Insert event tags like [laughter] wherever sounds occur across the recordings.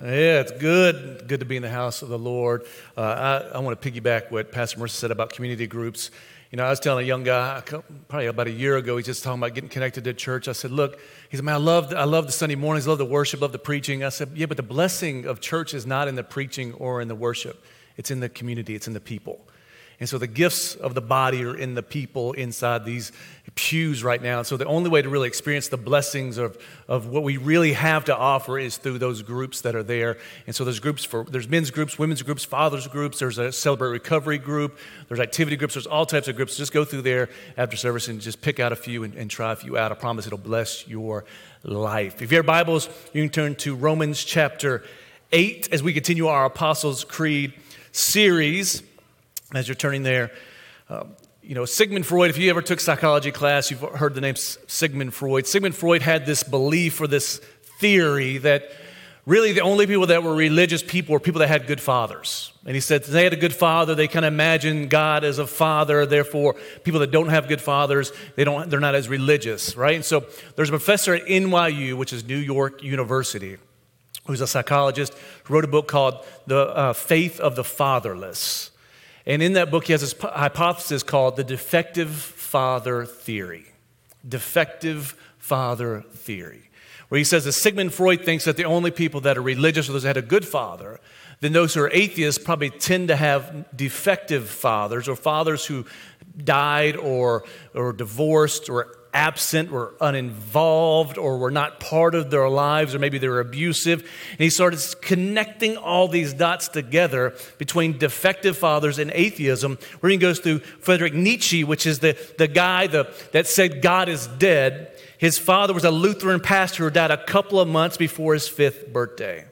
Yeah, it's good. Good to be in the house of the Lord. Uh, I, I want to piggyback what Pastor Mercer said about community groups. You know, I was telling a young guy probably about a year ago, he's just talking about getting connected to church. I said, Look, he said, Man, I love, I love the Sunday mornings, I love the worship, love the preaching. I said, Yeah, but the blessing of church is not in the preaching or in the worship, it's in the community, it's in the people. And so the gifts of the body are in the people inside these pews right now. And so the only way to really experience the blessings of, of what we really have to offer is through those groups that are there. And so there's groups for there's men's groups, women's groups, fathers groups, there's a celebrate recovery group, there's activity groups, there's all types of groups. Just go through there after service and just pick out a few and, and try a few out. I promise it'll bless your life. If you have Bibles, you can turn to Romans chapter 8 as we continue our Apostles' Creed series as you're turning there. Um, you know, Sigmund Freud, if you ever took psychology class, you've heard the name Sigmund Freud. Sigmund Freud had this belief or this theory that really the only people that were religious people were people that had good fathers. And he said they had a good father, they kind of imagine God as a father, therefore people that don't have good fathers, they don't, they're not as religious, right? And so there's a professor at NYU, which is New York University, who's a psychologist, who wrote a book called The uh, Faith of the Fatherless. And in that book, he has this hypothesis called the defective father theory. Defective father theory. Where he says that Sigmund Freud thinks that the only people that are religious are those that had a good father, then those who are atheists probably tend to have defective fathers or fathers who died or, or divorced or absent were uninvolved or were not part of their lives or maybe they were abusive. And he started connecting all these dots together between defective fathers and atheism, where he goes through Frederick Nietzsche, which is the, the guy the, that said God is dead. His father was a Lutheran pastor who died a couple of months before his fifth birthday.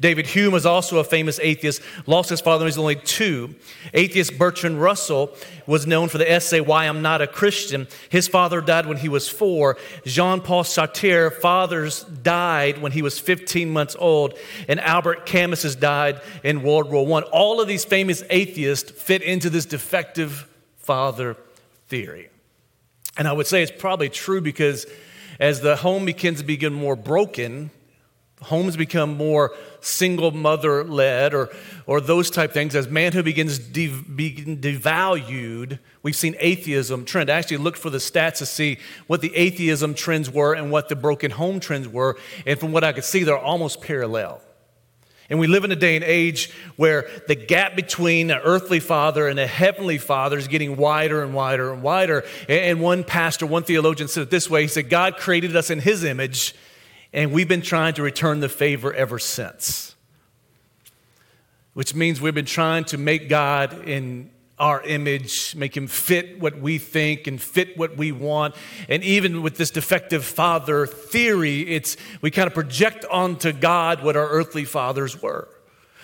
David Hume was also a famous atheist, lost his father when he was only two. Atheist Bertrand Russell was known for the essay, Why I'm Not a Christian. His father died when he was four. Jean Paul Sartre, fathers died when he was 15 months old. And Albert Camus has died in World War I. All of these famous atheists fit into this defective father theory. And I would say it's probably true because as the home begins to become more broken, homes become more single mother led or, or those type things. As manhood begins de- being devalued we've seen atheism trend. I actually looked for the stats to see what the atheism trends were and what the broken home trends were. And from what i could see they're almost parallel. And we live in a day and age where the gap between an earthly father and a heavenly father is getting wider and wider and wider. And one pastor, one theologian said it this way. He said, God created us in his image, and we've been trying to return the favor ever since. Which means we've been trying to make God in our image, make him fit what we think and fit what we want. And even with this defective father theory, it's we kind of project onto God what our earthly fathers were.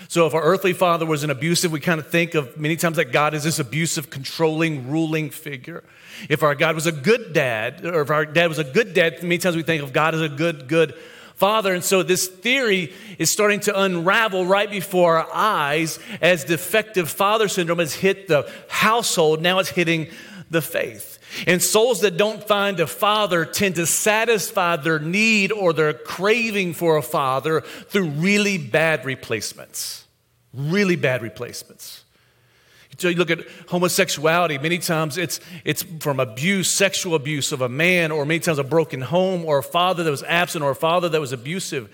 So if our earthly father was an abusive, we kind of think of many times that God is this abusive, controlling, ruling figure. If our God was a good dad, or if our dad was a good dad, many times we think of God as a good, good father. And so this theory is starting to unravel right before our eyes as defective father syndrome has hit the household. Now it's hitting the faith. And souls that don't find a father tend to satisfy their need or their craving for a father through really bad replacements. Really bad replacements. So you look at homosexuality, many times it's, it's from abuse, sexual abuse of a man, or many times a broken home, or a father that was absent, or a father that was abusive.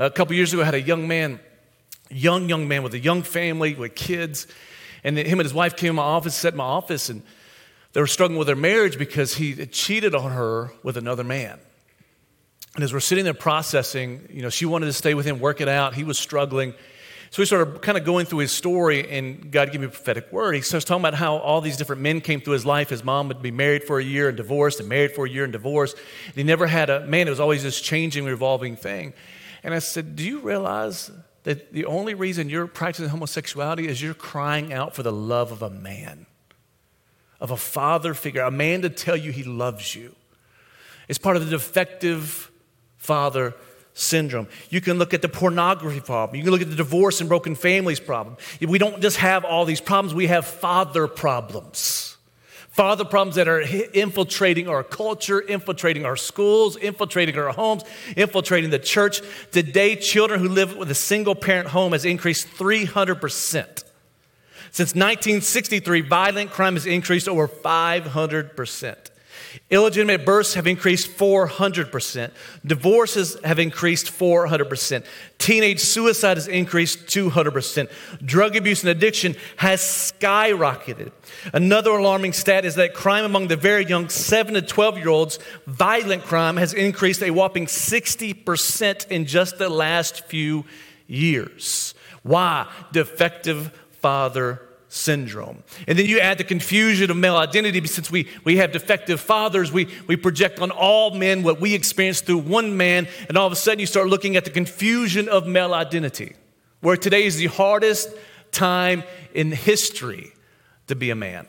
A couple years ago, I had a young man, young, young man with a young family, with kids, and him and his wife came to my office, sat in my office, and they were struggling with their marriage because he cheated on her with another man. And as we're sitting there processing, you know, she wanted to stay with him, work it out. He was struggling. So we started kind of going through his story, and God gave me a prophetic word. He starts talking about how all these different men came through his life. His mom would be married for a year and divorced, and married for a year and divorced. And he never had a man, it was always this changing, revolving thing. And I said, Do you realize that the only reason you're practicing homosexuality is you're crying out for the love of a man, of a father figure, a man to tell you he loves you? It's part of the defective father syndrome. You can look at the pornography problem. You can look at the divorce and broken families problem. We don't just have all these problems, we have father problems. Father problems that are infiltrating our culture, infiltrating our schools, infiltrating our homes, infiltrating the church. Today, children who live with a single parent home has increased 300%. Since 1963, violent crime has increased over 500%. Illegitimate births have increased 400%. Divorces have increased 400%. Teenage suicide has increased 200%. Drug abuse and addiction has skyrocketed. Another alarming stat is that crime among the very young 7 to 12 year olds, violent crime, has increased a whopping 60% in just the last few years. Why? Defective father syndrome. And then you add the confusion of male identity since we, we have defective fathers, we, we project on all men what we experience through one man, and all of a sudden you start looking at the confusion of male identity, where today is the hardest time in history to be a man.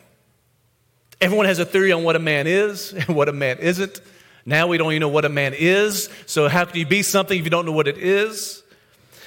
Everyone has a theory on what a man is [laughs] and what a man isn't. Now we don't even know what a man is, so how can you be something if you don't know what it is?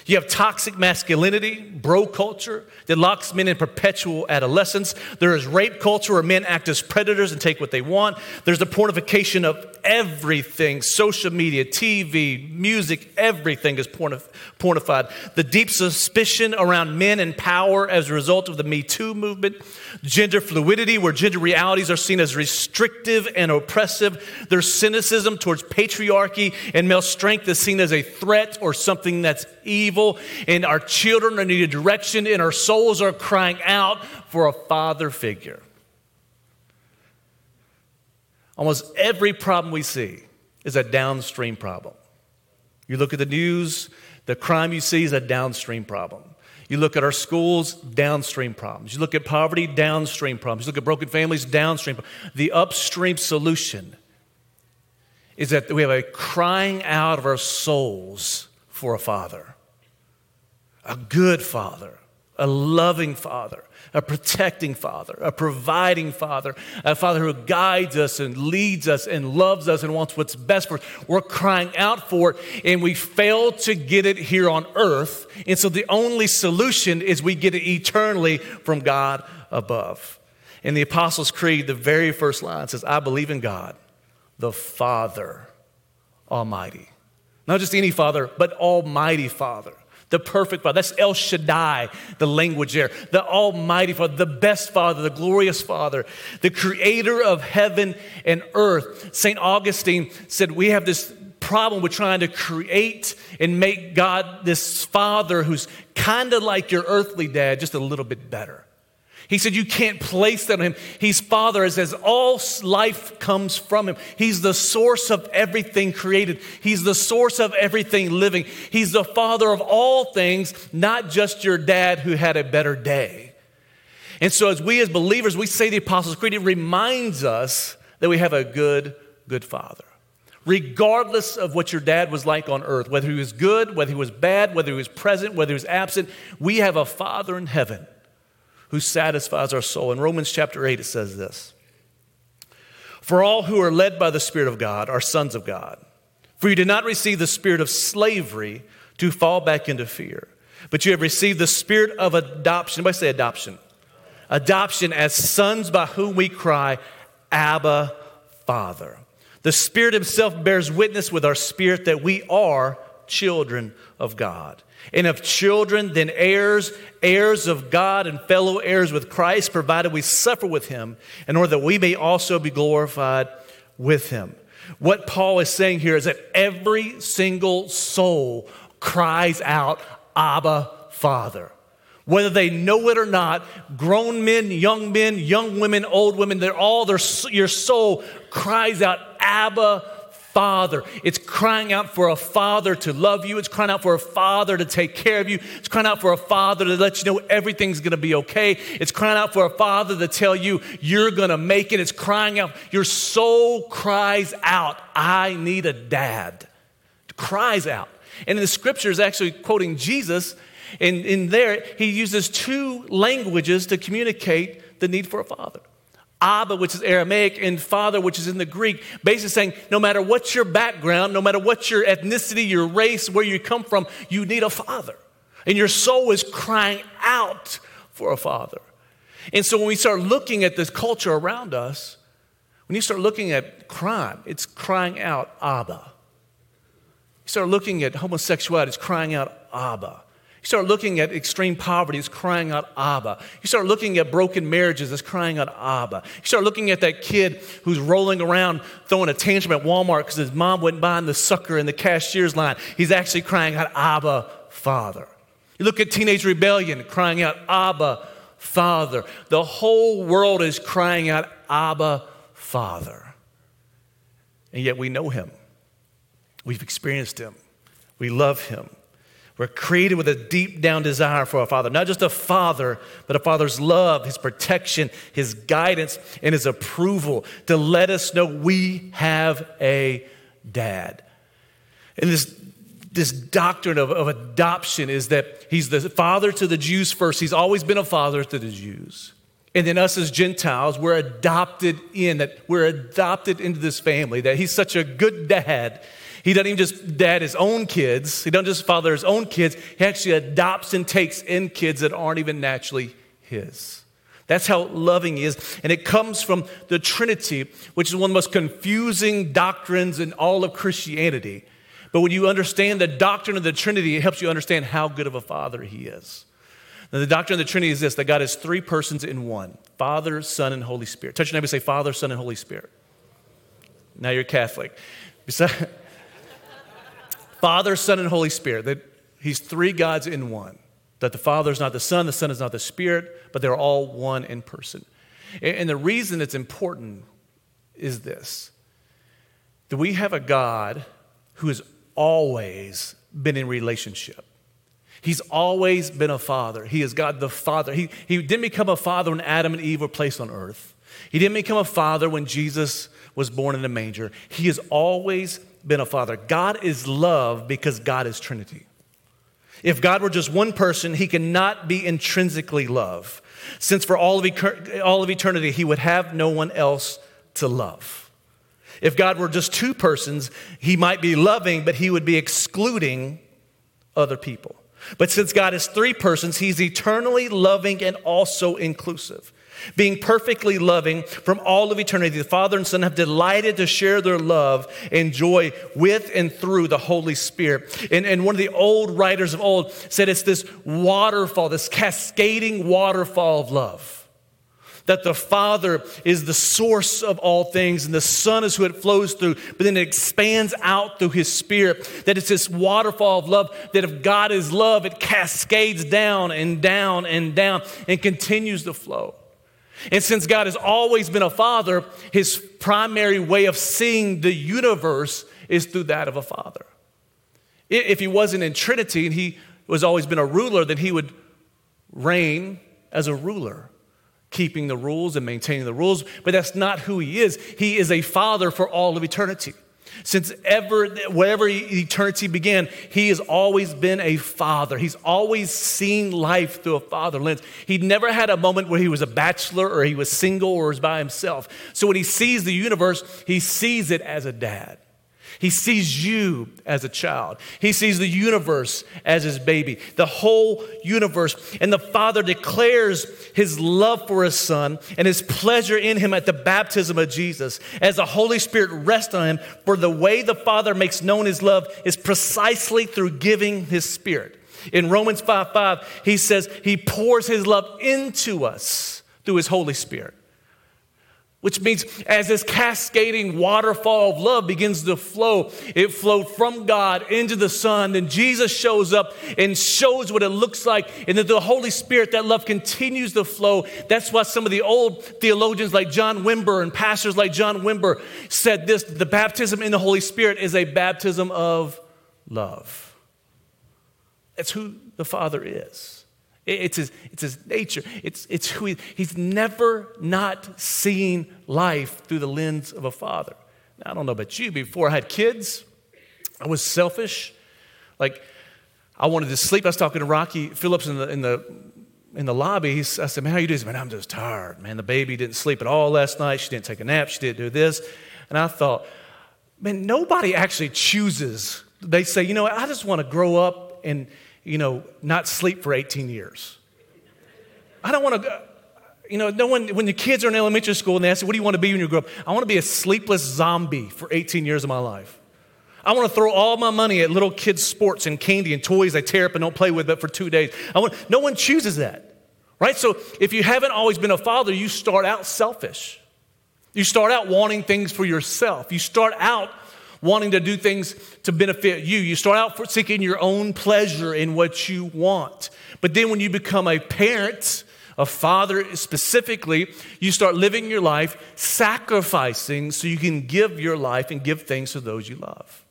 You have toxic masculinity, bro culture that locks men in perpetual adolescence. There is rape culture where men act as predators and take what they want. There's the pornification of everything social media, TV, music, everything is pornified. The deep suspicion around men and power as a result of the Me Too movement. Gender fluidity, where gender realities are seen as restrictive and oppressive. There's cynicism towards patriarchy, and male strength is seen as a threat or something that's evil. And our children are needing direction, and our souls are crying out for a father figure. Almost every problem we see is a downstream problem. You look at the news, the crime you see is a downstream problem. You look at our schools, downstream problems. You look at poverty, downstream problems. You look at broken families, downstream. The upstream solution is that we have a crying out of our souls for a father, a good father, a loving father, a protecting father, a providing father, a father who guides us and leads us and loves us and wants what's best for us. We're crying out for it and we fail to get it here on earth. And so the only solution is we get it eternally from God above. In the Apostles' Creed, the very first line says, I believe in God, the Father Almighty. Not just any Father, but Almighty Father the perfect Father. That's El Shaddai, the language there. The Almighty Father, the best Father, the glorious Father, the creator of heaven and earth. St. Augustine said, We have this problem with trying to create and make God this Father who's kind of like your earthly dad, just a little bit better. He said, You can't place that on him. He's Father, as, as all life comes from him. He's the source of everything created, He's the source of everything living. He's the Father of all things, not just your dad who had a better day. And so, as we as believers, we say the Apostles' Creed, it reminds us that we have a good, good Father. Regardless of what your dad was like on earth, whether he was good, whether he was bad, whether he was present, whether he was absent, we have a Father in heaven who satisfies our soul. In Romans chapter 8, it says this For all who are led by the Spirit of God are sons of God. For you did not receive the spirit of slavery to fall back into fear, but you have received the spirit of adoption. Everybody say adoption. Adoption as sons by whom we cry, Abba, Father. The Spirit Himself bears witness with our spirit that we are children of God. And if children, then heirs, heirs of God and fellow heirs with Christ, provided we suffer with him, in order that we may also be glorified with him. What Paul is saying here is that every single soul cries out, Abba, Father. Whether they know it or not, grown men, young men, young women, old women, they're all, their, your soul cries out, Abba, father. It's crying out for a father to love you. It's crying out for a father to take care of you. It's crying out for a father to let you know everything's going to be okay. It's crying out for a father to tell you you're going to make it. It's crying out. Your soul cries out, I need a dad. It cries out. And in the scriptures, actually quoting Jesus, and in there, he uses two languages to communicate the need for a father. Abba, which is Aramaic, and Father, which is in the Greek, basically saying no matter what your background, no matter what your ethnicity, your race, where you come from, you need a father. And your soul is crying out for a father. And so when we start looking at this culture around us, when you start looking at crime, it's crying out, Abba. You start looking at homosexuality, it's crying out, Abba. You start looking at extreme poverty, it's crying out, Abba. You start looking at broken marriages, it's crying out, Abba. You start looking at that kid who's rolling around throwing a tantrum at Walmart because his mom wouldn't buy the sucker in the cashier's line. He's actually crying out, Abba, Father. You look at teenage rebellion, crying out, Abba, Father. The whole world is crying out, Abba, Father. And yet we know him. We've experienced him. We love him. We're created with a deep down desire for a father, not just a father, but a father's love, his protection, his guidance, and his approval to let us know we have a dad. And this, this doctrine of, of adoption is that he's the father to the Jews first. He's always been a father to the Jews. And then us as Gentiles, we're adopted in, that we're adopted into this family, that he's such a good dad he doesn't even just dad his own kids, he doesn't just father his own kids, he actually adopts and takes in kids that aren't even naturally his. That's how loving he is. And it comes from the Trinity, which is one of the most confusing doctrines in all of Christianity. But when you understand the doctrine of the Trinity, it helps you understand how good of a father he is. Now, the doctrine of the Trinity is this that God is three persons in one Father, Son, and Holy Spirit. Touch your neighbor and say, Father, Son, and Holy Spirit. Now you're Catholic. [laughs] Father, Son, and Holy Spirit. That He's three gods in one. That the Father is not the Son, the Son is not the Spirit, but they're all one in person. And the reason it's important is this that we have a God who has always been in relationship. He's always been a father. He is God the Father. He, he didn't become a father when Adam and Eve were placed on earth. He didn't become a father when Jesus was born in a manger. He has always been a father. God is love because God is Trinity. If God were just one person, he cannot be intrinsically love, since for all of, all of eternity, he would have no one else to love. If God were just two persons, he might be loving, but he would be excluding other people. But since God is three persons, he's eternally loving and also inclusive being perfectly loving from all of eternity. The Father and Son have delighted to share their love and joy with and through the Holy Spirit. And, and one of the old writers of old said it's this waterfall, this cascading waterfall of love that the Father is the source of all things and the Son is who it flows through, but then it expands out through His Spirit. That it's this waterfall of love, that if God is love, it cascades down and down and down and continues to flow. And since God has always been a father, his primary way of seeing the universe is through that of a father. If he wasn't in Trinity and he was always been a ruler, then he would reign as a ruler, keeping the rules and maintaining the rules. But that's not who he is. He is a father for all of eternity. Since ever, wherever eternity began, he has always been a father. He's always seen life through a father lens. He'd never had a moment where he was a bachelor or he was single or was by himself. So when he sees the universe, he sees it as a dad. He sees you as a child. He sees the universe as his baby, the whole universe. And the Father declares his love for his Son and his pleasure in him at the baptism of Jesus as the Holy Spirit rests on him. For the way the Father makes known his love is precisely through giving his Spirit. In Romans 5 5, he says he pours his love into us through his Holy Spirit. Which means as this cascading waterfall of love begins to flow, it flowed from God into the Son. Then Jesus shows up and shows what it looks like. And then the Holy Spirit, that love continues to flow. That's why some of the old theologians like John Wimber and pastors like John Wimber said this the baptism in the Holy Spirit is a baptism of love. That's who the Father is. It's his, it's his nature. It's, it's who he, he's never not seen life through the lens of a father. Now, I don't know about you, before I had kids, I was selfish. Like, I wanted to sleep. I was talking to Rocky Phillips in the, in the, in the lobby. He's, I said, Man, how you doing? Man, I'm just tired. Man, the baby didn't sleep at all last night. She didn't take a nap. She didn't do this. And I thought, Man, nobody actually chooses. They say, You know, I just want to grow up and you know, not sleep for 18 years. I don't want to, you know, no one, when the kids are in elementary school and they ask, What do you want to be when you grow up? I want to be a sleepless zombie for 18 years of my life. I want to throw all my money at little kids' sports and candy and toys I tear up and don't play with but for two days. I want, no one chooses that, right? So if you haven't always been a father, you start out selfish. You start out wanting things for yourself. You start out wanting to do things to benefit you. You start out seeking your own pleasure in what you want. But then when you become a parent, a father specifically, you start living your life sacrificing so you can give your life and give things to those you love.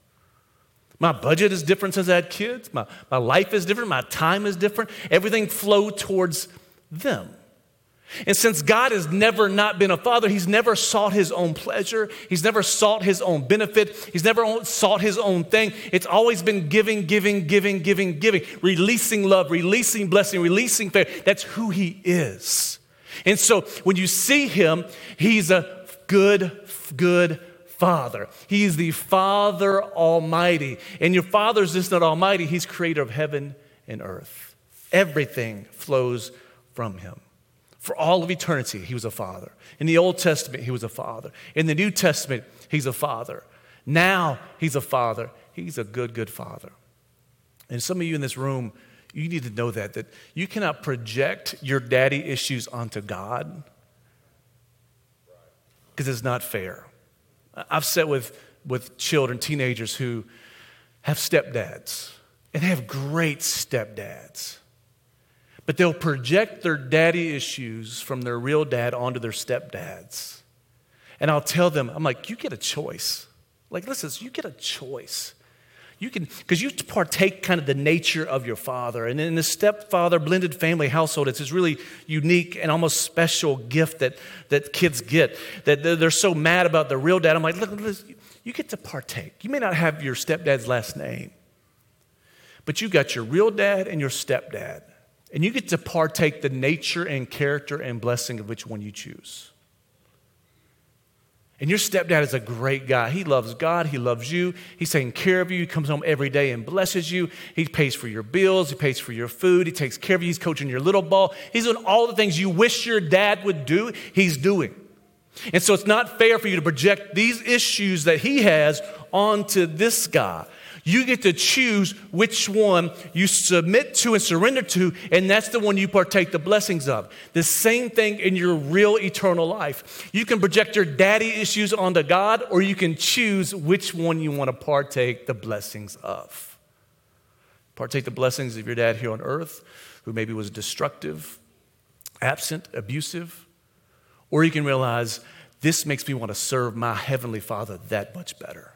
My budget is different since I had kids. My, my life is different. My time is different. Everything flowed towards them. And since God has never not been a father, he's never sought his own pleasure. He's never sought his own benefit. He's never sought his own thing. It's always been giving, giving, giving, giving, giving, releasing love, releasing blessing, releasing faith. That's who he is. And so when you see him, he's a good, good father. He's the Father Almighty. And your Father's just not Almighty, He's creator of heaven and earth. Everything flows from Him. For all of eternity, he was a father. In the Old Testament, he was a father. In the New Testament, he's a father. Now, he's a father. He's a good, good father. And some of you in this room, you need to know that, that you cannot project your daddy issues onto God because it's not fair. I've sat with, with children, teenagers who have stepdads, and they have great stepdads. But they'll project their daddy issues from their real dad onto their stepdads. And I'll tell them, I'm like, you get a choice. Like, listen, you get a choice. You can, because you partake kind of the nature of your father. And in the stepfather blended family household, it's this really unique and almost special gift that, that kids get. That they're, so mad about their real dad. I'm like, look, look, you get to partake. You may not have your stepdad's last name, but you got your real dad and your stepdad. And you get to partake the nature and character and blessing of which one you choose. And your stepdad is a great guy. He loves God. He loves you. He's taking care of you. He comes home every day and blesses you. He pays for your bills. He pays for your food. He takes care of you. He's coaching your little ball. He's doing all the things you wish your dad would do. He's doing. And so it's not fair for you to project these issues that he has onto this guy. You get to choose which one you submit to and surrender to, and that's the one you partake the blessings of. The same thing in your real eternal life. You can project your daddy issues onto God, or you can choose which one you want to partake the blessings of. Partake the blessings of your dad here on earth, who maybe was destructive, absent, abusive, or you can realize this makes me want to serve my heavenly Father that much better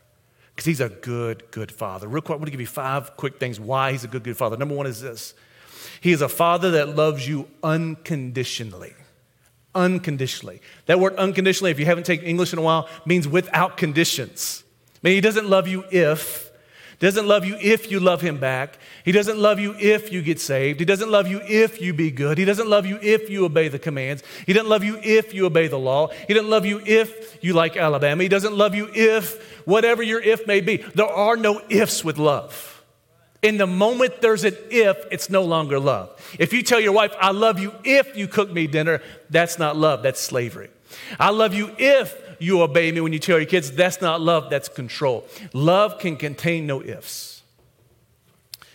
because he's a good, good father. Real quick, I want to give you five quick things why he's a good, good father. Number one is this He is a father that loves you unconditionally. Unconditionally. That word unconditionally, if you haven't taken English in a while, means without conditions. I mean, he doesn't love you if, doesn't love you if you love him back. He doesn't love you if you get saved. He doesn't love you if you be good. He doesn't love you if you obey the commands. He doesn't love you if you obey the law. He doesn't love you if you like Alabama. He doesn't love you if whatever your if may be. There are no ifs with love. In the moment there's an if, it's no longer love. If you tell your wife, I love you if you cook me dinner, that's not love, that's slavery. I love you if you obey me when you tell your kids, that's not love, that's control. Love can contain no ifs.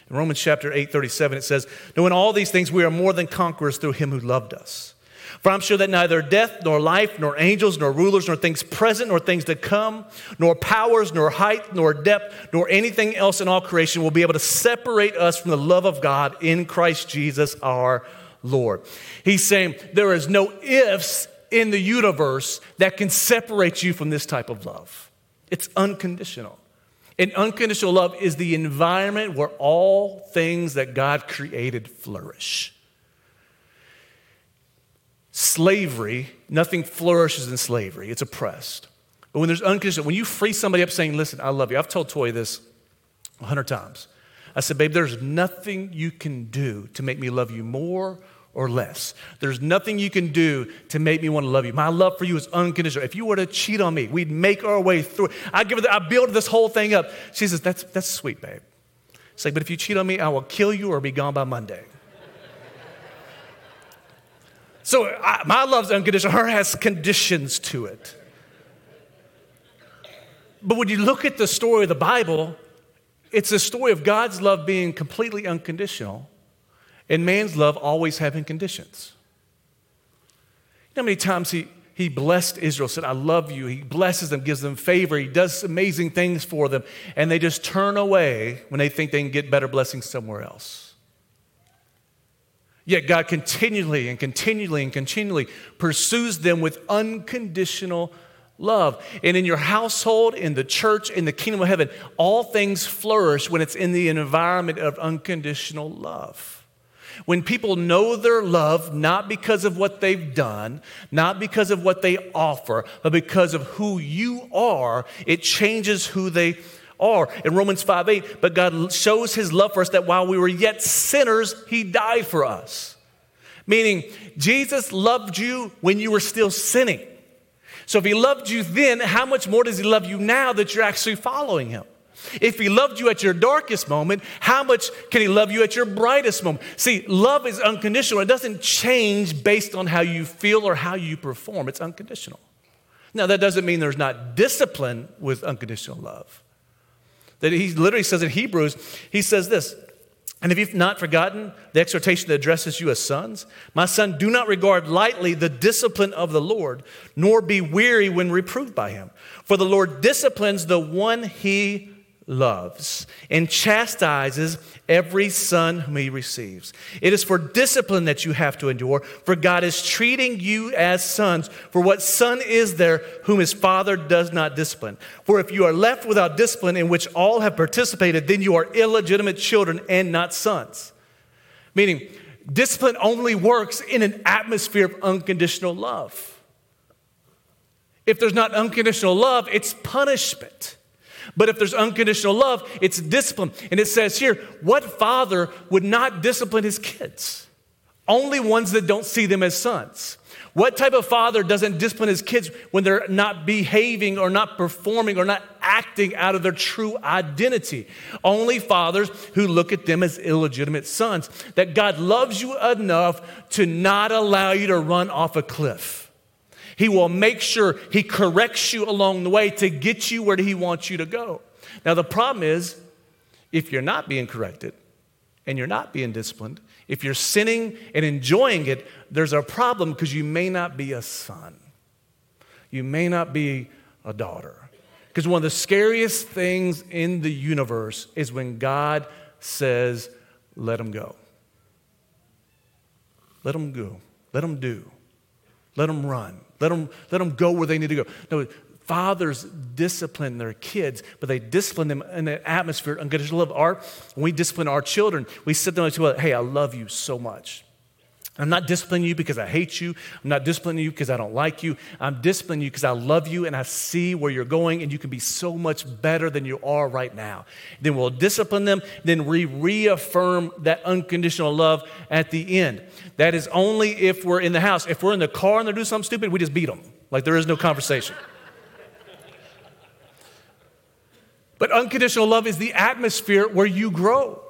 In Romans chapter 8, 37, it says, Knowing all these things, we are more than conquerors through him who loved us. For I'm sure that neither death, nor life, nor angels, nor rulers, nor things present, nor things to come, nor powers, nor height, nor depth, nor anything else in all creation will be able to separate us from the love of God in Christ Jesus our Lord. He's saying there is no ifs in the universe that can separate you from this type of love. It's unconditional. And unconditional love is the environment where all things that God created flourish slavery, nothing flourishes in slavery, it's oppressed. But when there's unconditional, when you free somebody up saying, Listen, I love you, I've told Toy this a hundred times. I said, Babe, there's nothing you can do to make me love you more or less. There's nothing you can do to make me want to love you. My love for you is unconditional. If you were to cheat on me, we'd make our way through. I give her, I build this whole thing up. She says, That's, that's sweet, babe. It's like, but if you cheat on me, I will kill you or be gone by Monday. So I, my love's unconditional, her has conditions to it. But when you look at the story of the Bible, it's a story of God's love being completely unconditional and man's love always having conditions. You know how many times he, he blessed Israel, said, I love you. He blesses them, gives them favor, he does amazing things for them, and they just turn away when they think they can get better blessings somewhere else. Yet God continually and continually and continually pursues them with unconditional love. And in your household, in the church, in the kingdom of heaven, all things flourish when it's in the environment of unconditional love. When people know their love, not because of what they've done, not because of what they offer, but because of who you are, it changes who they are. In Romans 5 8, but God shows his love for us that while we were yet sinners, he died for us. Meaning, Jesus loved you when you were still sinning. So if he loved you then, how much more does he love you now that you're actually following him? If he loved you at your darkest moment, how much can he love you at your brightest moment? See, love is unconditional. It doesn't change based on how you feel or how you perform, it's unconditional. Now, that doesn't mean there's not discipline with unconditional love. That he literally says in Hebrews, he says this and if you've not forgotten the exhortation that addresses you as sons, my son, do not regard lightly the discipline of the Lord, nor be weary when reproved by him. For the Lord disciplines the one he loves and chastises every son whom he receives. It is for discipline that you have to endure, for God is treating you as sons. For what son is there whom his father does not discipline? For if you are left without discipline in which all have participated, then you are illegitimate children and not sons. Meaning, discipline only works in an atmosphere of unconditional love. If there's not unconditional love, it's punishment. But if there's unconditional love, it's discipline. And it says here, what father would not discipline his kids? Only ones that don't see them as sons. What type of father doesn't discipline his kids when they're not behaving or not performing or not acting out of their true identity? Only fathers who look at them as illegitimate sons. That God loves you enough to not allow you to run off a cliff. He will make sure He corrects you along the way to get you where He wants you to go. Now, the problem is, if you're not being corrected and you're not being disciplined, if you're sinning and enjoying it, there's a problem because you may not be a son. You may not be a daughter. Because one of the scariest things in the universe is when God says, let them go. Let them go. Let them do. Let them run. Let them, let them go where they need to go. No, fathers discipline their kids, but they discipline them in an atmosphere of unconditional love. Our, when we discipline our children, we sit them and say, hey, I love you so much. I'm not disciplining you because I hate you. I'm not disciplining you because I don't like you. I'm disciplining you because I love you and I see where you're going and you can be so much better than you are right now. Then we'll discipline them, then we reaffirm that unconditional love at the end. That is only if we're in the house. If we're in the car and they're doing something stupid, we just beat them. Like there is no conversation. but unconditional love is the atmosphere where you grow.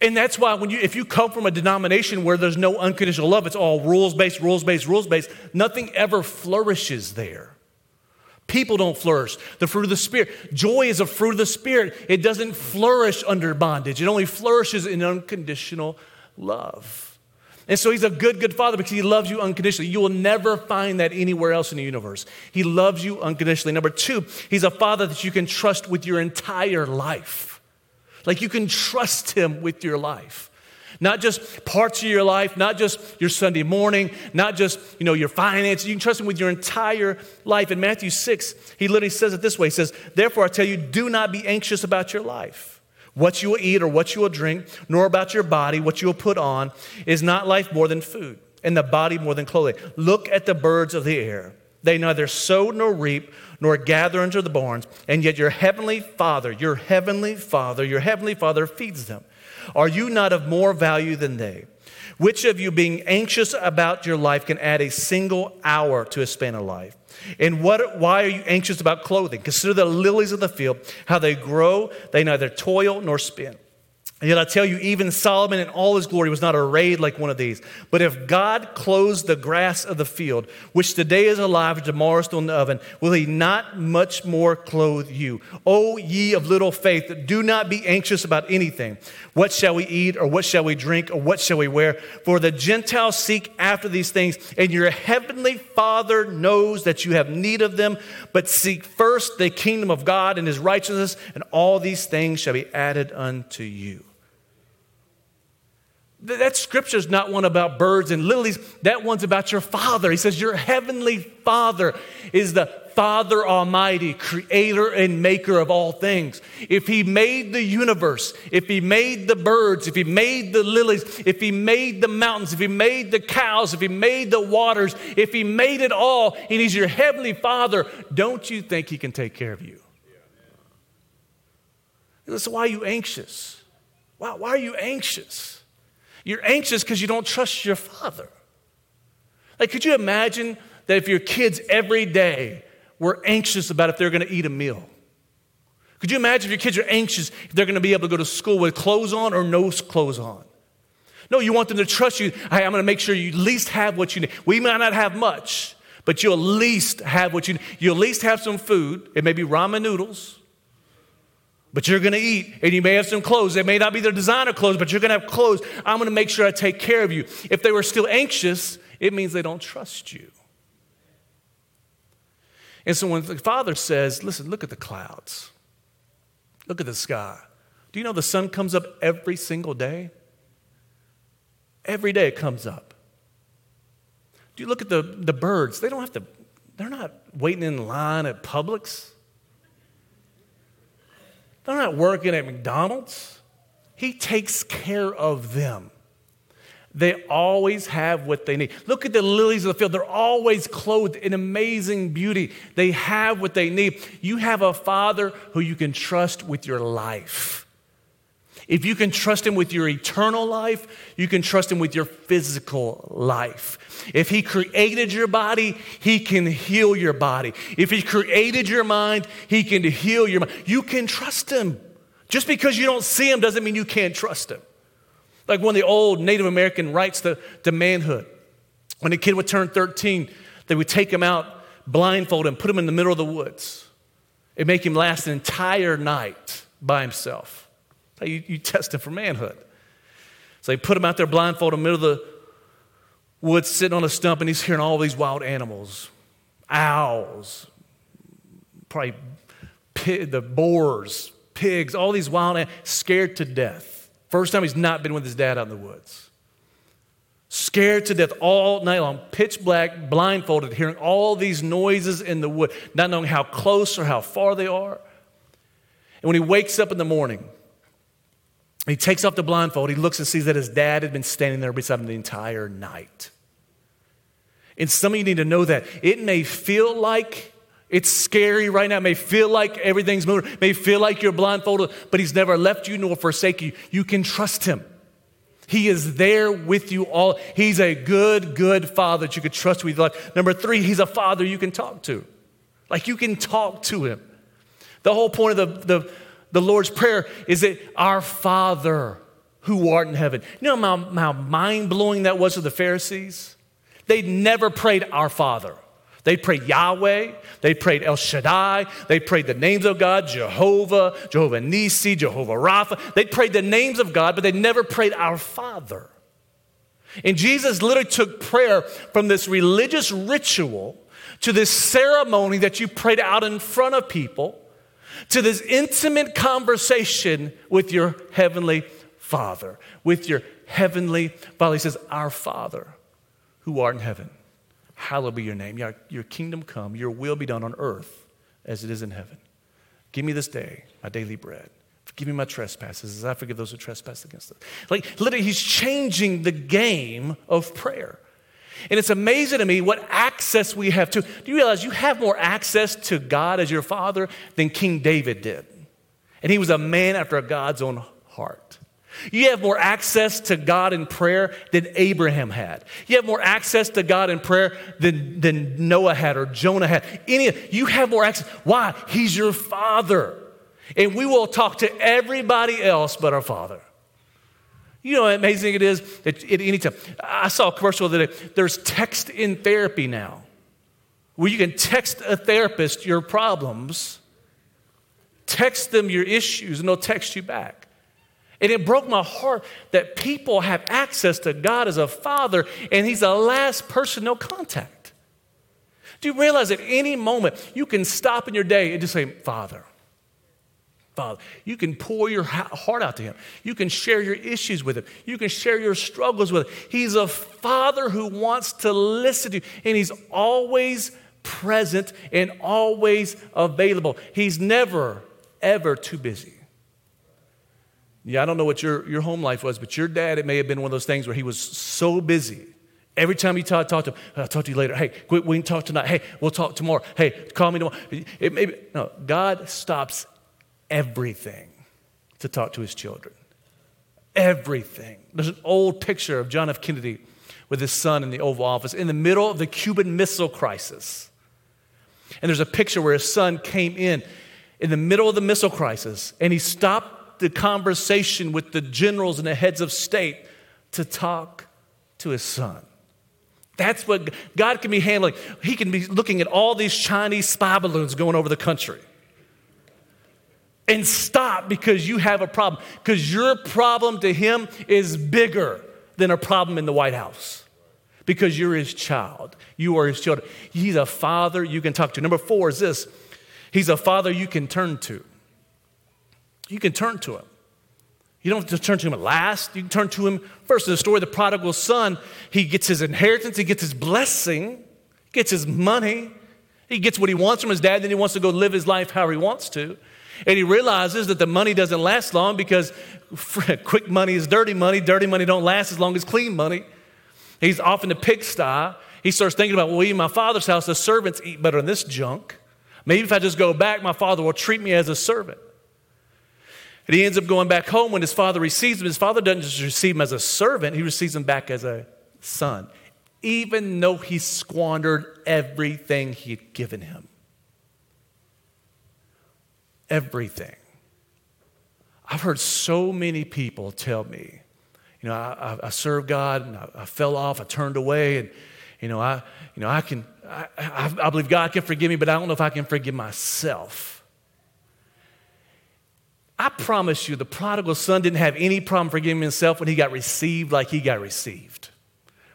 And that's why when you if you come from a denomination where there's no unconditional love, it's all rules based, rules based, rules based, nothing ever flourishes there. People don't flourish. The fruit of the Spirit. Joy is a fruit of the Spirit. It doesn't flourish under bondage. It only flourishes in unconditional love. And so he's a good, good father because he loves you unconditionally. You will never find that anywhere else in the universe. He loves you unconditionally. Number two, he's a father that you can trust with your entire life. Like you can trust Him with your life. Not just parts of your life, not just your Sunday morning, not just, you know, your finances. You can trust him with your entire life. In Matthew 6, he literally says it this way. He says, Therefore I tell you, do not be anxious about your life, what you will eat or what you will drink, nor about your body, what you will put on. Is not life more than food, and the body more than clothing? Look at the birds of the air. They neither sow nor reap nor gather into the barns, and yet your heavenly Father, your heavenly Father, your heavenly Father feeds them. Are you not of more value than they? Which of you, being anxious about your life, can add a single hour to a span of life? And what, why are you anxious about clothing? Consider the lilies of the field, how they grow, they neither toil nor spin. And yet I tell you, even Solomon in all his glory was not arrayed like one of these. But if God clothes the grass of the field, which today is alive and tomorrow is still in the oven, will he not much more clothe you? O ye of little faith, do not be anxious about anything. What shall we eat, or what shall we drink, or what shall we wear? For the Gentiles seek after these things, and your heavenly Father knows that you have need of them. But seek first the kingdom of God and his righteousness, and all these things shall be added unto you. That scripture is not one about birds and lilies. That one's about your Father. He says, Your heavenly Father is the Father Almighty, creator and maker of all things. If He made the universe, if He made the birds, if He made the lilies, if He made the mountains, if He made the cows, if He made the waters, if He made it all, and He's your heavenly Father, don't you think He can take care of you? So, why are you anxious? Why, why are you anxious? You're anxious because you don't trust your father. Like, could you imagine that if your kids every day were anxious about if they're going to eat a meal? Could you imagine if your kids are anxious if they're going to be able to go to school with clothes on or no clothes on? No, you want them to trust you. Hey, I'm going to make sure you at least have what you need. We might not have much, but you'll at least have what you need. You'll at least have some food. It may be ramen noodles. But you're going to eat, and you may have some clothes. They may not be their designer clothes, but you're going to have clothes. I'm going to make sure I take care of you. If they were still anxious, it means they don't trust you. And so when the father says, Listen, look at the clouds, look at the sky. Do you know the sun comes up every single day? Every day it comes up. Do you look at the, the birds? They don't have to, they're not waiting in line at Publix. They're not working at McDonald's. He takes care of them. They always have what they need. Look at the lilies of the field. They're always clothed in amazing beauty. They have what they need. You have a father who you can trust with your life. If you can trust him with your eternal life, you can trust him with your physical life. If he created your body, he can heal your body. If he created your mind, he can heal your mind. You can trust him. Just because you don't see him doesn't mean you can't trust him. Like of the old Native American rites to, to manhood. When a kid would turn 13, they would take him out blindfold and put him in the middle of the woods and make him last an entire night by himself. You, you test him for manhood. So they put him out there blindfolded in the middle of the woods, sitting on a stump, and he's hearing all these wild animals owls, probably pig, the boars, pigs, all these wild animals, scared to death. First time he's not been with his dad out in the woods. Scared to death all night long, pitch black, blindfolded, hearing all these noises in the wood, not knowing how close or how far they are. And when he wakes up in the morning, he takes off the blindfold. He looks and sees that his dad had been standing there beside him the entire night. And some of you need to know that. It may feel like it's scary right now. It may feel like everything's moving. It may feel like you're blindfolded, but he's never left you nor forsake you. You can trust him. He is there with you all. He's a good, good father that you could trust with your life. Number three, he's a father you can talk to. Like you can talk to him. The whole point of the, the the Lord's Prayer is that our Father who art in heaven. You know how, how mind blowing that was to the Pharisees? They never prayed our Father. They prayed Yahweh, they prayed El Shaddai, they prayed the names of God, Jehovah, Jehovah Nisi, Jehovah Rapha. They prayed the names of God, but they never prayed our Father. And Jesus literally took prayer from this religious ritual to this ceremony that you prayed out in front of people to this intimate conversation with your heavenly Father. With your heavenly Father. He says, Our Father who art in heaven, hallowed be your name. Your, your kingdom come, your will be done on earth as it is in heaven. Give me this day my daily bread. Forgive me my trespasses as I forgive those who trespass against us. Like, literally, he's changing the game of prayer. And it's amazing to me what access we have to. Do you realize you have more access to God as your father than King David did? And he was a man after God's own heart. You have more access to God in prayer than Abraham had. You have more access to God in prayer than, than Noah had or Jonah had. Any, you have more access. Why? He's your father. And we will talk to everybody else but our father. You know how amazing it is that at any time. I saw a commercial that there's text in therapy now, where you can text a therapist your problems, text them your issues, and they'll text you back. And it broke my heart that people have access to God as a father, and He's the last person they'll contact. Do you realize at any moment you can stop in your day and just say, Father, Father. You can pour your heart out to Him. You can share your issues with Him. You can share your struggles with Him. He's a Father who wants to listen to you, and He's always present and always available. He's never, ever too busy. Yeah, I don't know what your, your home life was, but your dad, it may have been one of those things where he was so busy. Every time you talk, talk to him, I'll talk to you later. Hey, we, we can talk tonight. Hey, we'll talk tomorrow. Hey, call me tomorrow. It may be, no, God stops everything to talk to his children. Everything. There's an old picture of John F. Kennedy with his son in the Oval Office in the middle of the Cuban Missile Crisis. And there's a picture where his son came in in the middle of the missile crisis and he stopped the conversation with the generals and the heads of state to talk to his son. That's what God can be handling. He can be looking at all these Chinese spy balloons going over the country and stop because you have a problem. Because your problem to him is bigger than a problem in the White House. Because you're his child. You are his children. He's a father you can talk to. Number four is this He's a father you can turn to. You can turn to him. You don't have to turn to him at last. You can turn to him first. In the story of the prodigal son, he gets his inheritance, he gets his blessing, gets his money, he gets what he wants from his dad, then he wants to go live his life how he wants to. And he realizes that the money doesn't last long because [laughs] quick money is dirty money. Dirty money don't last as long as clean money. He's off in the pigsty. He starts thinking about, well, in my father's house, the servants eat better than this junk. Maybe if I just go back, my father will treat me as a servant. And he ends up going back home when his father receives him. His father doesn't just receive him as a servant, he receives him back as a son, even though he squandered everything he'd given him everything. I've heard so many people tell me, you know, I, I, God and I, I, fell off, I turned away, and, you know, I, you know, I can, I, I believe God can forgive me, but I don't know if I can forgive myself. I promise you, the prodigal son didn't have any problem forgiving himself when he got received like he got received.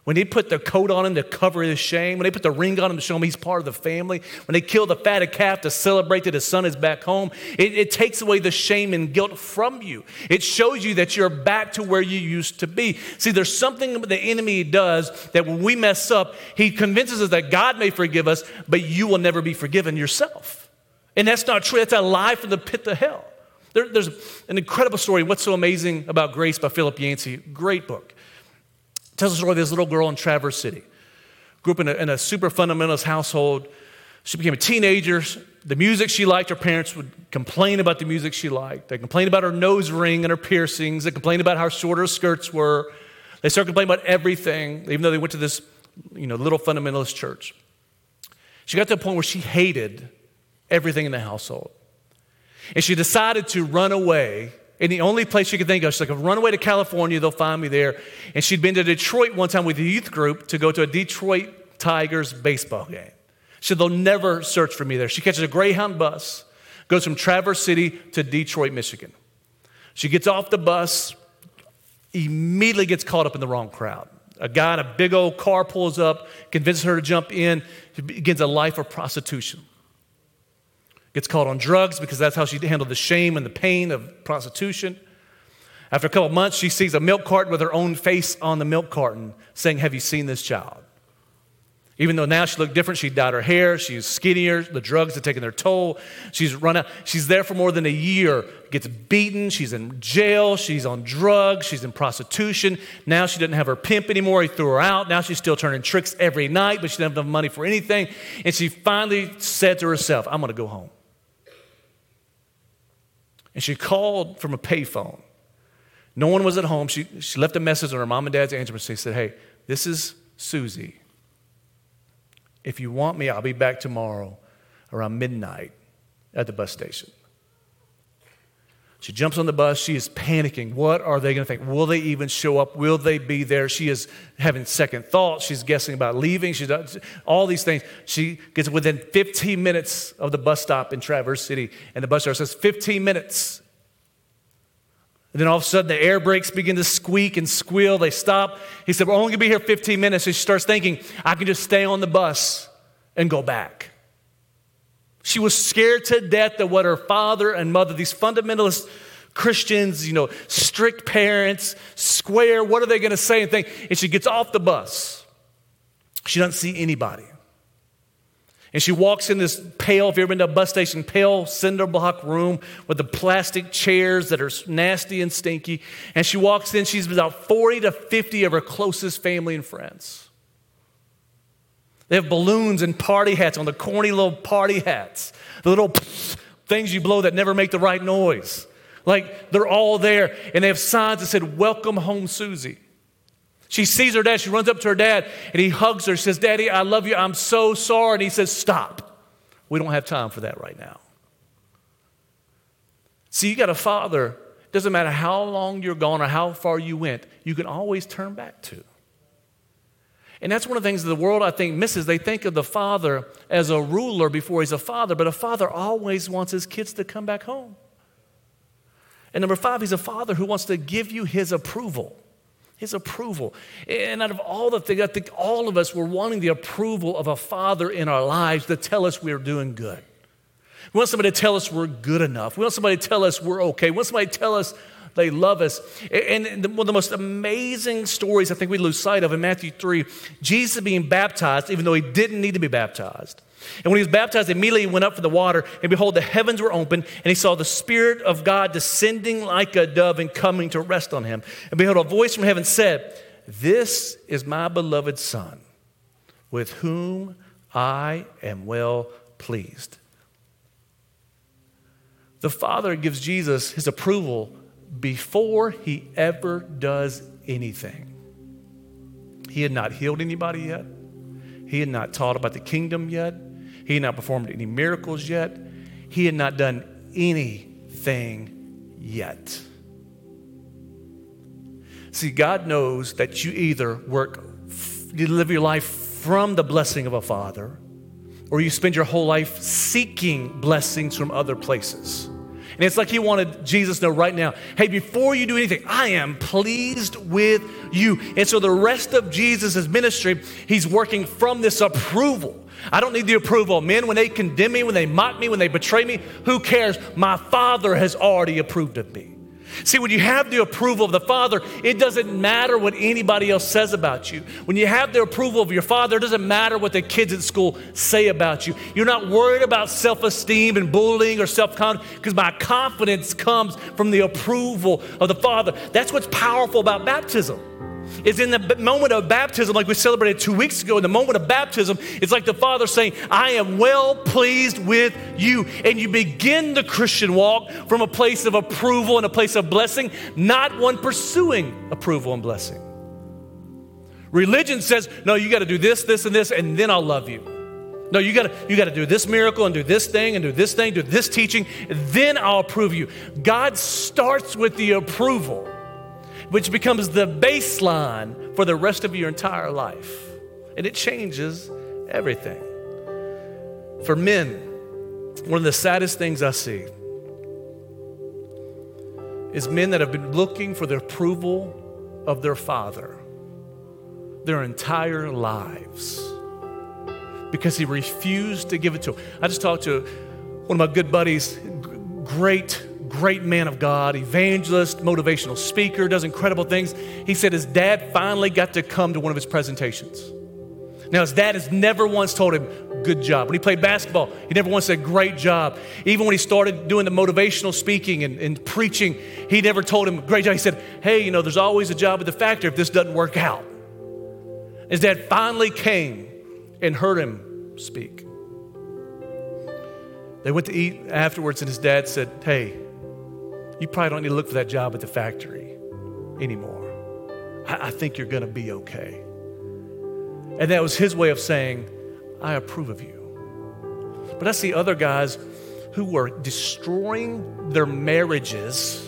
When they put the coat on him to cover his shame, when they put the ring on him to show him he's part of the family, when they kill the fatted calf to celebrate that his son is back home, it, it, takes away the shame and guilt from you. It shows you that you're back to where you used to be. See, there's something the enemy does that when we mess up, he convinces us that God may forgive us, but you will never be forgiven yourself. And that's not true. That's a lie from the pit of hell. There, there's an incredible story, What's So Amazing About Grace by Philip Yancey. Great book tells the story of this little girl in Traverse City. Grew up in a, in a super fundamentalist household. She became a teenager. The music she liked, her parents would complain about the music she liked. They complained about her nose ring and her piercings. They complained about how short her skirts were. They started complaining about everything, even though they went to this you know, little fundamentalist church. She got to a point where she hated everything in the household. And she decided to run away and the only place she could think of, she's like, I'll run away to California, they'll find me there. And she'd been to Detroit one time with a youth group to go to a Detroit Tigers baseball game. She said, they'll never search for me there. She catches a Greyhound bus, goes from Traverse City to Detroit, Michigan. She gets off the bus, immediately gets caught up in the wrong crowd. A guy in a big old car pulls up, convinces her to jump in, She begins a life of prostitution gets caught on drugs because that's how she handled the shame and the pain of prostitution. After a couple months, she sees a milk carton with her own face on the milk carton saying, Have you seen this child? Even though now she looked different, she dyed her hair, she's skinnier, the drugs had taken their toll. She's run out. She's there for more than a year, gets beaten, she's in jail, she's on drugs, she's in prostitution. Now she doesn't have her pimp anymore, he threw her out. Now she's still turning tricks every night, but she doesn't have enough money for anything. And she finally said to herself, I'm gonna go home. And she called from a payphone. No one was at home. She, she left a message on her mom and dad's answering machine. She said, Hey, this is Susie. If you want me, I'll be back tomorrow around midnight at the bus station. She jumps on the bus. She is panicking. What are they going to think? Will they even show up? Will they be there? She is having second thoughts. She's guessing about leaving. She does all these things. She gets within 15 minutes of the bus stop in Traverse City, and the bus driver says, 15 minutes. And then all of a sudden, the air brakes begin to squeak and squeal. They stop. He said, We're only going to be here 15 minutes. She starts thinking, I can just stay on the bus and go back. She was scared to death of what her father and mother, these fundamentalist Christians, you know, strict parents, square, what are they going to say and think? And she gets off the bus. She doesn't see anybody. And she walks in this pale, if you've ever been to a bus station, pale cinder block room with the plastic chairs that are nasty and stinky. And she walks in, she's about 40 to 50 of her closest family and friends. They have balloons and party hats on the corny little party hats, the little things you blow that never make the right noise. Like they're all there, and they have signs that said, Welcome home, Susie. She sees her dad, she runs up to her dad, and he hugs her. She says, Daddy, I love you. I'm so sorry. And he says, Stop. We don't have time for that right now. See, you got a father, doesn't matter how long you're gone or how far you went, you can always turn back to. And that's one of the things the world, I think, misses. They think of the father as a ruler before he's a father, but a father always wants his kids to come back home. And number five, he's a father who wants to give you his approval. His approval. And out of all the things, I think all of us were wanting the approval of a father in our lives to tell us we're doing good. We want somebody to tell us we're good enough. We want somebody to tell us we're okay. We want somebody to tell us they love us. And one of the most amazing stories I think we lose sight of in Matthew 3, Jesus being baptized, even though he didn't need to be baptized. And when he was baptized, immediately he went up from the water, and behold, the heavens were open, and he saw the Spirit of God descending like a dove and coming to rest on him. And behold, a voice from heaven said, This is my beloved Son, with whom I am well pleased. The Father gives Jesus his approval before he ever does anything. He had not healed anybody yet. He had not taught about the kingdom yet. He had not performed any miracles yet. He had not done anything yet. See, God knows that you either work, you live your life from the blessing of a father, or you spend your whole life seeking blessings from other places. And it's like he wanted Jesus to know right now hey, before you do anything, I am pleased with you. And so the rest of Jesus' ministry, he's working from this approval. I don't need the approval men when they condemn me, when they mock me, when they betray me. Who cares? My Father has already approved of me. See, when you have the approval of the Father, it doesn't matter what anybody else says about you. When you have the approval of your Father, it doesn't matter what the kids at school say about you. You're not worried about self esteem and bullying or self confidence because my confidence comes from the approval of the Father. That's what's powerful about baptism is in the moment of baptism, like we celebrated two weeks ago, in the moment of baptism, it's like the Father saying, I am well pleased with you. And you begin the Christian walk from a place of approval and a place of blessing, not one pursuing approval and blessing. Religion says, no, you got to do this, this, and this, and then I'll love you. No, you gotta, you gotta do this miracle and do this thing and do this thing, do this teaching, then I'll approve you. God starts with the approval which becomes the baseline for the rest of your entire life. And it changes everything. For men, one of the saddest things I see is men that have been looking for the approval of their father their entire lives because he refused to give it to them. I just talked to one of my good buddies, great great man of God, evangelist, motivational speaker, does incredible things. He said his dad finally got to come to one of his presentations. Now, his dad has never once told him, good job. When he played basketball, he never once said, great job. Even when he started doing the motivational speaking and, and preaching, he never told him, great job. He said, hey, you know, there's always a job at the factory if this doesn't work out. His dad finally came and heard him speak. They went to eat afterwards, and his dad said, hey, you probably don't need to look for that job at the factory anymore. I, I think you're going to be okay. And that was his way of saying, I approve of you. But I see other guys who were destroying their marriages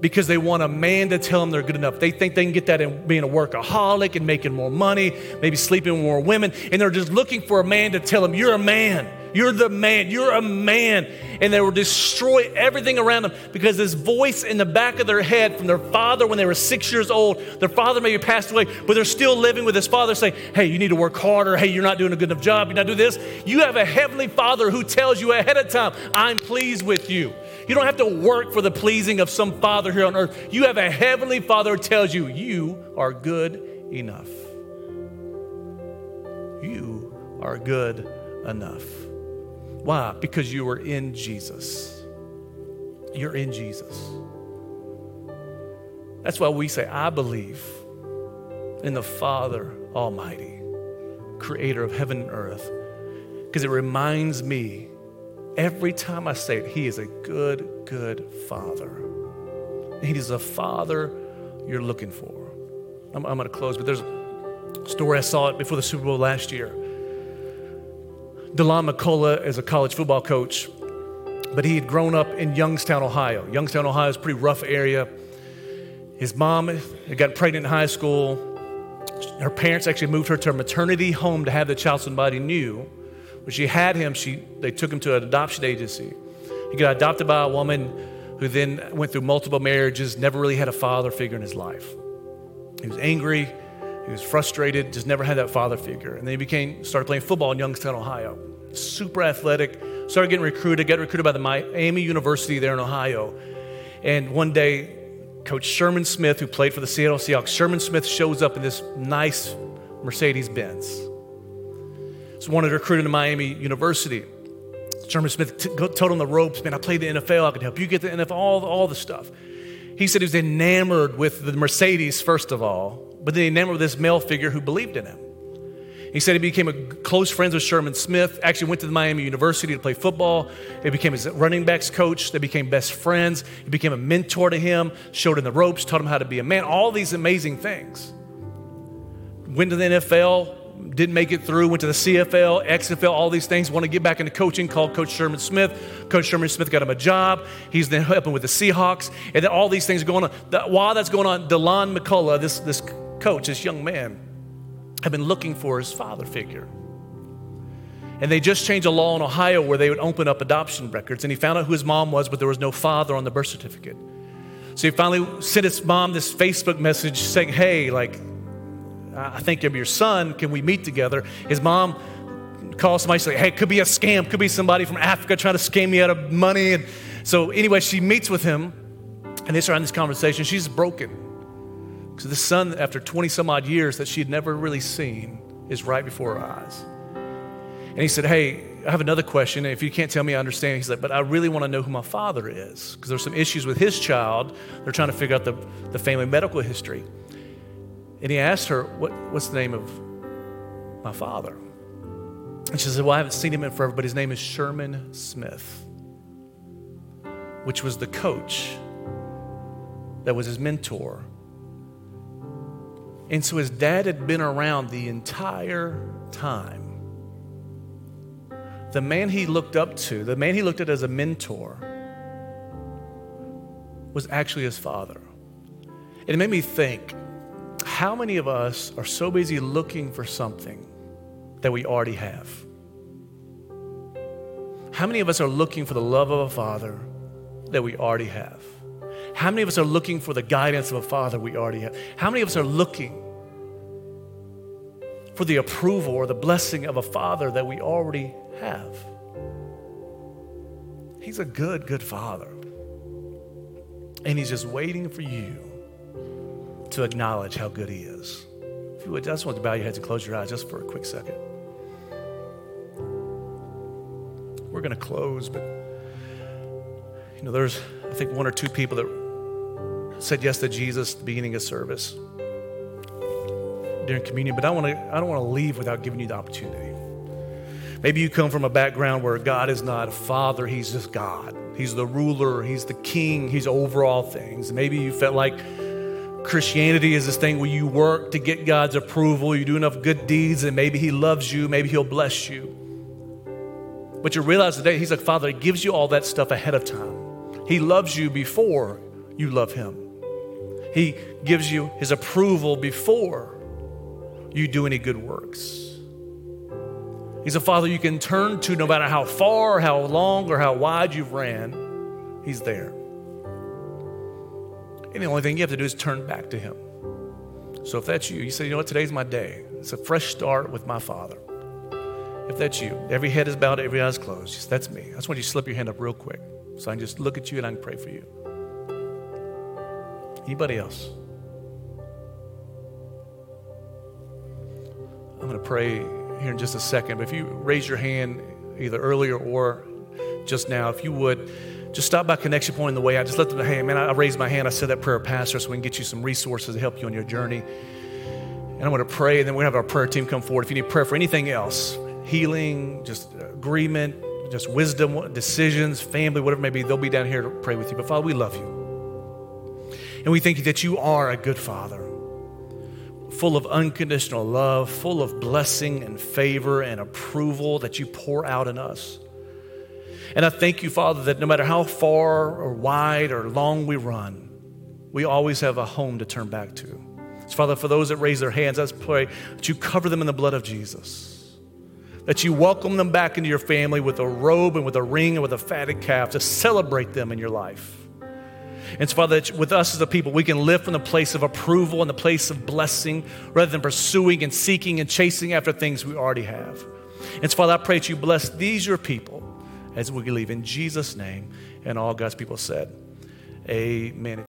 because they want a man to tell them they're good enough. They think they can get that in being a workaholic and making more money, maybe sleeping with more women, and they're just looking for a man to tell them, You're a man. You're the man. You're a man. And they will destroy everything around them because this voice in the back of their head from their father when they were six years old, their father maybe passed away, but they're still living with his father saying, Hey, you need to work harder. Hey, you're not doing a good enough job. You're not doing this. You have a heavenly father who tells you ahead of time, I'm pleased with you. You don't have to work for the pleasing of some father here on earth. You have a heavenly father who tells you, you are good enough. You are good enough. Why? Because you are in Jesus. You're in Jesus. That's why we say, I believe in the Father Almighty, creator of heaven and earth, because it reminds me Every time I say it, He is a good, good Father. He is a Father you're looking for. I'm, I'm going to close, but there's a story I saw it before the Super Bowl last year. Deland McCullough is a college football coach, but he had grown up in Youngstown, Ohio. Youngstown, Ohio is a pretty rough area. His mom had got pregnant in high school. Her parents actually moved her to a maternity home to have the child somebody knew. When she had him, she, they took him to an adoption agency. He got adopted by a woman who then went through multiple marriages, never really had a father figure in his life. He was angry, he was frustrated, just never had that father figure. And then he became, started playing football in Youngstown, Ohio. Super athletic, started getting recruited, got recruited by the Miami University there in Ohio. And one day, Coach Sherman Smith, who played for the Seattle Seahawks, Sherman Smith shows up in this nice Mercedes Benz. So wanted to recruit him to Miami University. Sherman Smith t- told him the ropes, man, I played the NFL, I can help you get the NFL, all, all the stuff. He said he was enamored with the Mercedes, first of all, but then he enamored with this male figure who believed in him. He said he became a close friends with Sherman Smith, actually went to the Miami University to play football. He became his running backs coach. They became best friends. He became a mentor to him, showed him the ropes, taught him how to be a man, all these amazing things. Went to the NFL, didn't make it through, went to the CFL, XFL, all these things, want to get back into coaching, called Coach Sherman Smith. Coach Sherman Smith got him a job. He's then helping with the Seahawks. And then all these things are going on. While that's going on, Deland McCullough, this, this coach, this young man, had been looking for his father figure. And they just changed a law in Ohio where they would open up adoption records. And he found out who his mom was, but there was no father on the birth certificate. So he finally sent his mom this Facebook message saying, Hey, like, I think I'm your son. Can we meet together? His mom calls somebody, she's like, hey, could be a scam, could be somebody from Africa trying to scam me out of money. And so, anyway, she meets with him and they start having this conversation. She's broken. Because the son, after 20 some odd years that she had never really seen, is right before her eyes. And he said, Hey, I have another question. If you can't tell me, I understand. He's like, But I really want to know who my father is. Because there's some issues with his child. They're trying to figure out the, the family medical history. And he asked her, what, What's the name of my father? And she said, Well, I haven't seen him in forever, but his name is Sherman Smith, which was the coach that was his mentor. And so his dad had been around the entire time. The man he looked up to, the man he looked at as a mentor, was actually his father. And it made me think how many of us are so busy looking for something that we already have? How many of us are looking for the love of a father that we already have? How many of us are looking for the guidance of a father we already have? How many of us are looking for the approval or the blessing of a father that we already have? He's a good, good father. And he's just waiting for you to acknowledge how good He is. If you would, I just want to bow your heads and close your eyes just for a quick second. We're going to close, but you know, there's I think one or two people that said yes to Jesus at the beginning of service during communion, but I want to I don't want to leave without giving you the opportunity. Maybe you come from a background where God is not a father, he's just God. He's the ruler, he's the king, he's over all things. Maybe you felt like Christianity is this thing where you work to get God's approval, you do enough good deeds, and maybe He loves you, maybe He'll bless you. But you realize today He's a Father He gives you all that stuff ahead of time. He loves you before you love Him. He gives you His approval before you do any good works. He's a Father you can turn to no matter how far, how long, or how wide you've ran. He's there. And the only thing you have to do is turn back to Him. So if that's you, you say, you know what, today's my day. It's a fresh start with my Father. If that's you, every head is bowed, every eye is closed. That's me. I just want you to slip your hand up real quick so I can just look at you and I can pray for you. Anybody else? I'm going to pray here in just a second, but if you raise your hand either earlier or just now, if you would, just stop by Connection Point on the way out. Just let them know, hey, man, I raised my hand. I said that prayer, Pastor, so we can get you some resources to help you on your journey. And I'm going to pray, and then we're going to have our prayer team come forward. If you need prayer for anything else, healing, just agreement, just wisdom, decisions, family, whatever it may be, they'll be down here to pray with you. But Father, we love you. And we thank you that you are a good Father, full of unconditional love, full of blessing and favor and approval that you pour out in us. And I thank you, Father, that no matter how far or wide or long we run, we always have a home to turn back to. So, Father, for those that raise their hands, I pray that you cover them in the blood of Jesus. That you welcome them back into your family with a robe and with a ring and with a fatted calf to celebrate them in your life. And so, Father, with us as a people, we can live from the place of approval and the place of blessing rather than pursuing and seeking and chasing after things we already have. And so, Father, I pray that you bless these, your people as we leave. In Jesus' name, and all God's people said, Amen.